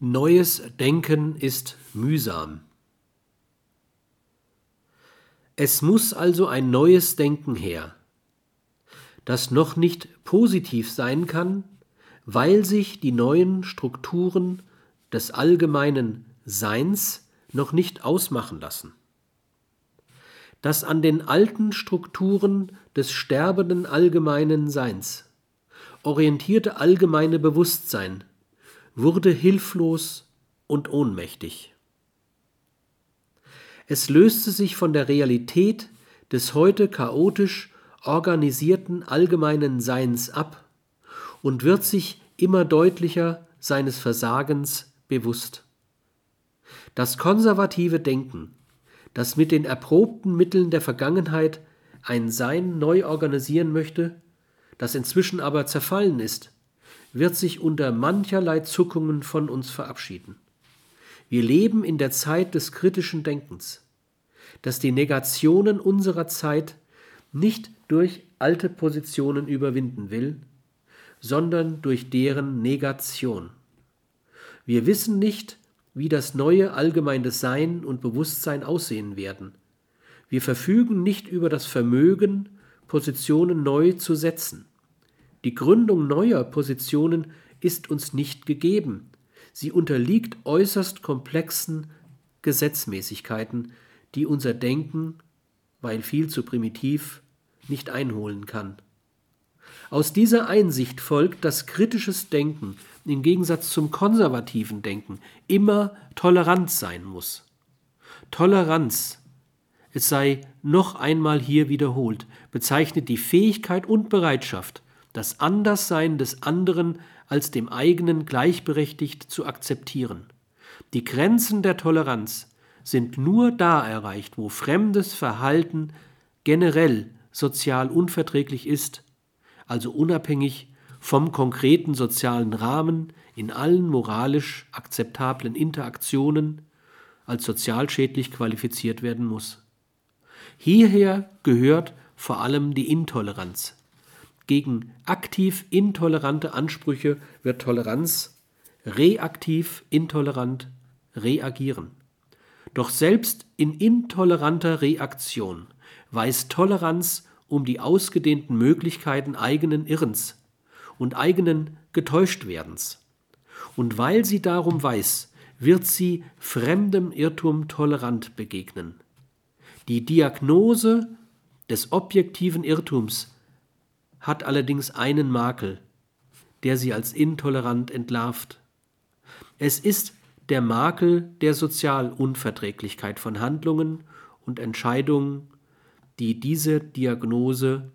Neues Denken ist mühsam. Es muss also ein neues Denken her, das noch nicht positiv sein kann, weil sich die neuen Strukturen des allgemeinen Seins noch nicht ausmachen lassen. Das an den alten Strukturen des sterbenden allgemeinen Seins orientierte allgemeine Bewusstsein wurde hilflos und ohnmächtig. Es löste sich von der Realität des heute chaotisch organisierten allgemeinen Seins ab und wird sich immer deutlicher seines Versagens bewusst. Das konservative Denken, das mit den erprobten Mitteln der Vergangenheit ein Sein neu organisieren möchte, das inzwischen aber zerfallen ist, wird sich unter mancherlei Zuckungen von uns verabschieden. Wir leben in der Zeit des kritischen Denkens, das die Negationen unserer Zeit nicht durch alte Positionen überwinden will, sondern durch deren Negation. Wir wissen nicht, wie das neue allgemeine Sein und Bewusstsein aussehen werden. Wir verfügen nicht über das Vermögen, Positionen neu zu setzen. Die Gründung neuer Positionen ist uns nicht gegeben. Sie unterliegt äußerst komplexen Gesetzmäßigkeiten, die unser Denken, weil viel zu primitiv, nicht einholen kann. Aus dieser Einsicht folgt, dass kritisches Denken im Gegensatz zum konservativen Denken immer tolerant sein muss. Toleranz, es sei noch einmal hier wiederholt, bezeichnet die Fähigkeit und Bereitschaft, das Anderssein des anderen als dem eigenen gleichberechtigt zu akzeptieren. Die Grenzen der Toleranz sind nur da erreicht, wo fremdes Verhalten generell sozial unverträglich ist, also unabhängig vom konkreten sozialen Rahmen in allen moralisch akzeptablen Interaktionen als sozialschädlich qualifiziert werden muss. Hierher gehört vor allem die Intoleranz. Gegen aktiv intolerante Ansprüche wird Toleranz reaktiv intolerant reagieren. Doch selbst in intoleranter Reaktion weiß Toleranz um die ausgedehnten Möglichkeiten eigenen Irrens und eigenen Getäuschtwerdens. Und weil sie darum weiß, wird sie fremdem Irrtum tolerant begegnen. Die Diagnose des objektiven Irrtums hat allerdings einen Makel, der sie als intolerant entlarvt. Es ist der Makel der Sozialunverträglichkeit von Handlungen und Entscheidungen, die diese Diagnose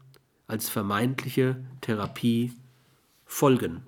als vermeintliche Therapie folgen.